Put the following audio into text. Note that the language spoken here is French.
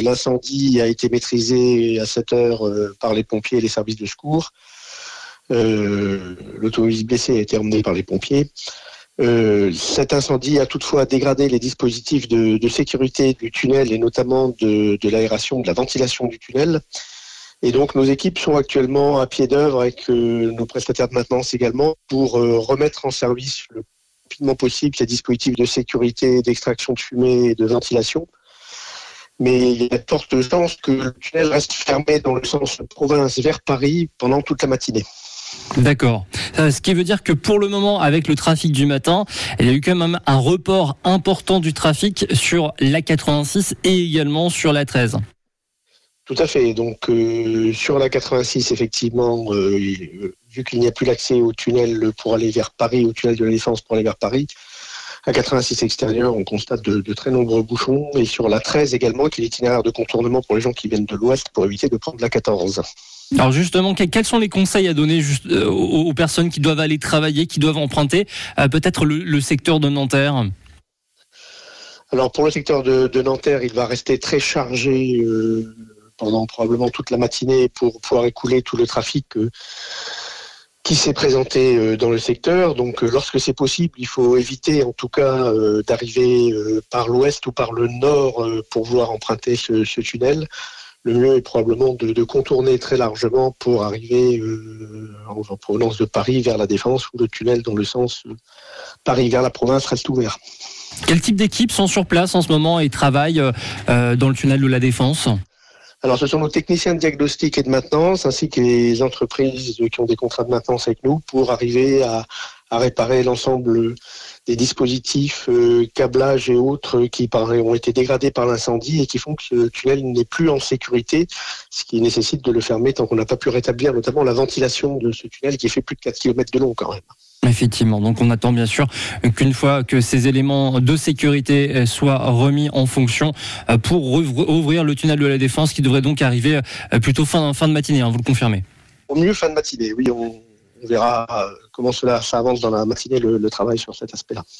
L'incendie a été maîtrisé à 7 heures par les pompiers et les services de secours. L'automobile blessée a été emmenée par les pompiers. cet incendie a toutefois dégradé les dispositifs de, sécurité du tunnel et notamment de, l'aération, de la ventilation du tunnel. Et donc nos équipes sont actuellement à pied d'œuvre avec euh, nos prestataires de maintenance également pour euh, remettre en service le plus rapidement possible ces dispositifs de sécurité, d'extraction de fumée et de ventilation. Mais il y a de fortes chances que le tunnel reste fermé dans le sens province vers Paris pendant toute la matinée. D'accord. Euh, ce qui veut dire que pour le moment, avec le trafic du matin, il y a eu quand même un report important du trafic sur la 86 et également sur la 13. Tout à fait. Donc euh, sur la 86, effectivement, euh, vu qu'il n'y a plus l'accès au tunnel pour aller vers Paris, au tunnel de la Défense pour aller vers Paris, à 86 extérieur, on constate de, très nombreux bouchons. Et sur la 13 également, qui est l'itinéraire de contournement pour les gens qui viennent de l'ouest pour éviter de prendre la 14. Alors justement, quels sont les conseils à donner euh, aux, personnes qui doivent aller travailler, qui doivent emprunter peut-être le, secteur de Nanterre? Alors pour le secteur de, Nanterre, il va rester très chargé pendant probablement toute la matinée pour pouvoir écouler tout le trafic euh, qui s'est présenté euh, dans le secteur. Donc, euh, lorsque c'est possible, il faut éviter, en tout cas, d'arriver par l'ouest ou par le nord pour pouvoir emprunter ce, tunnel. Le mieux est probablement de, contourner très largement pour arriver en, provenance de Paris vers la Défense ou le tunnel dans le sens Paris vers la province reste ouvert. Quel type d'équipes sont sur place en ce moment et travaillent dans le tunnel de la Défense? Alors, ce sont nos techniciens de diagnostic et de maintenance, ainsi que les entreprises qui ont des contrats de maintenance avec nous, pour arriver à, réparer l'ensemble des dispositifs, euh, câblages et autres qui ont été dégradés par l'incendie et qui font que ce tunnel n'est plus en sécurité, ce qui nécessite de le fermer tant qu'on n'a pas pu rétablir notamment la ventilation de ce tunnel qui fait plus de 4 km de long quand même. Effectivement, donc on attend bien sûr qu'une fois que ces éléments de sécurité euh, soient remis en fonction euh, pour rouvrir le tunnel de la Défense qui devrait donc arriver euh, plutôt fin, fin de matinée, hein, vous le confirmez. Au mieux fin de matinée, oui, on, verra comment cela ça avance dans la matinée le travail sur cet aspect-là.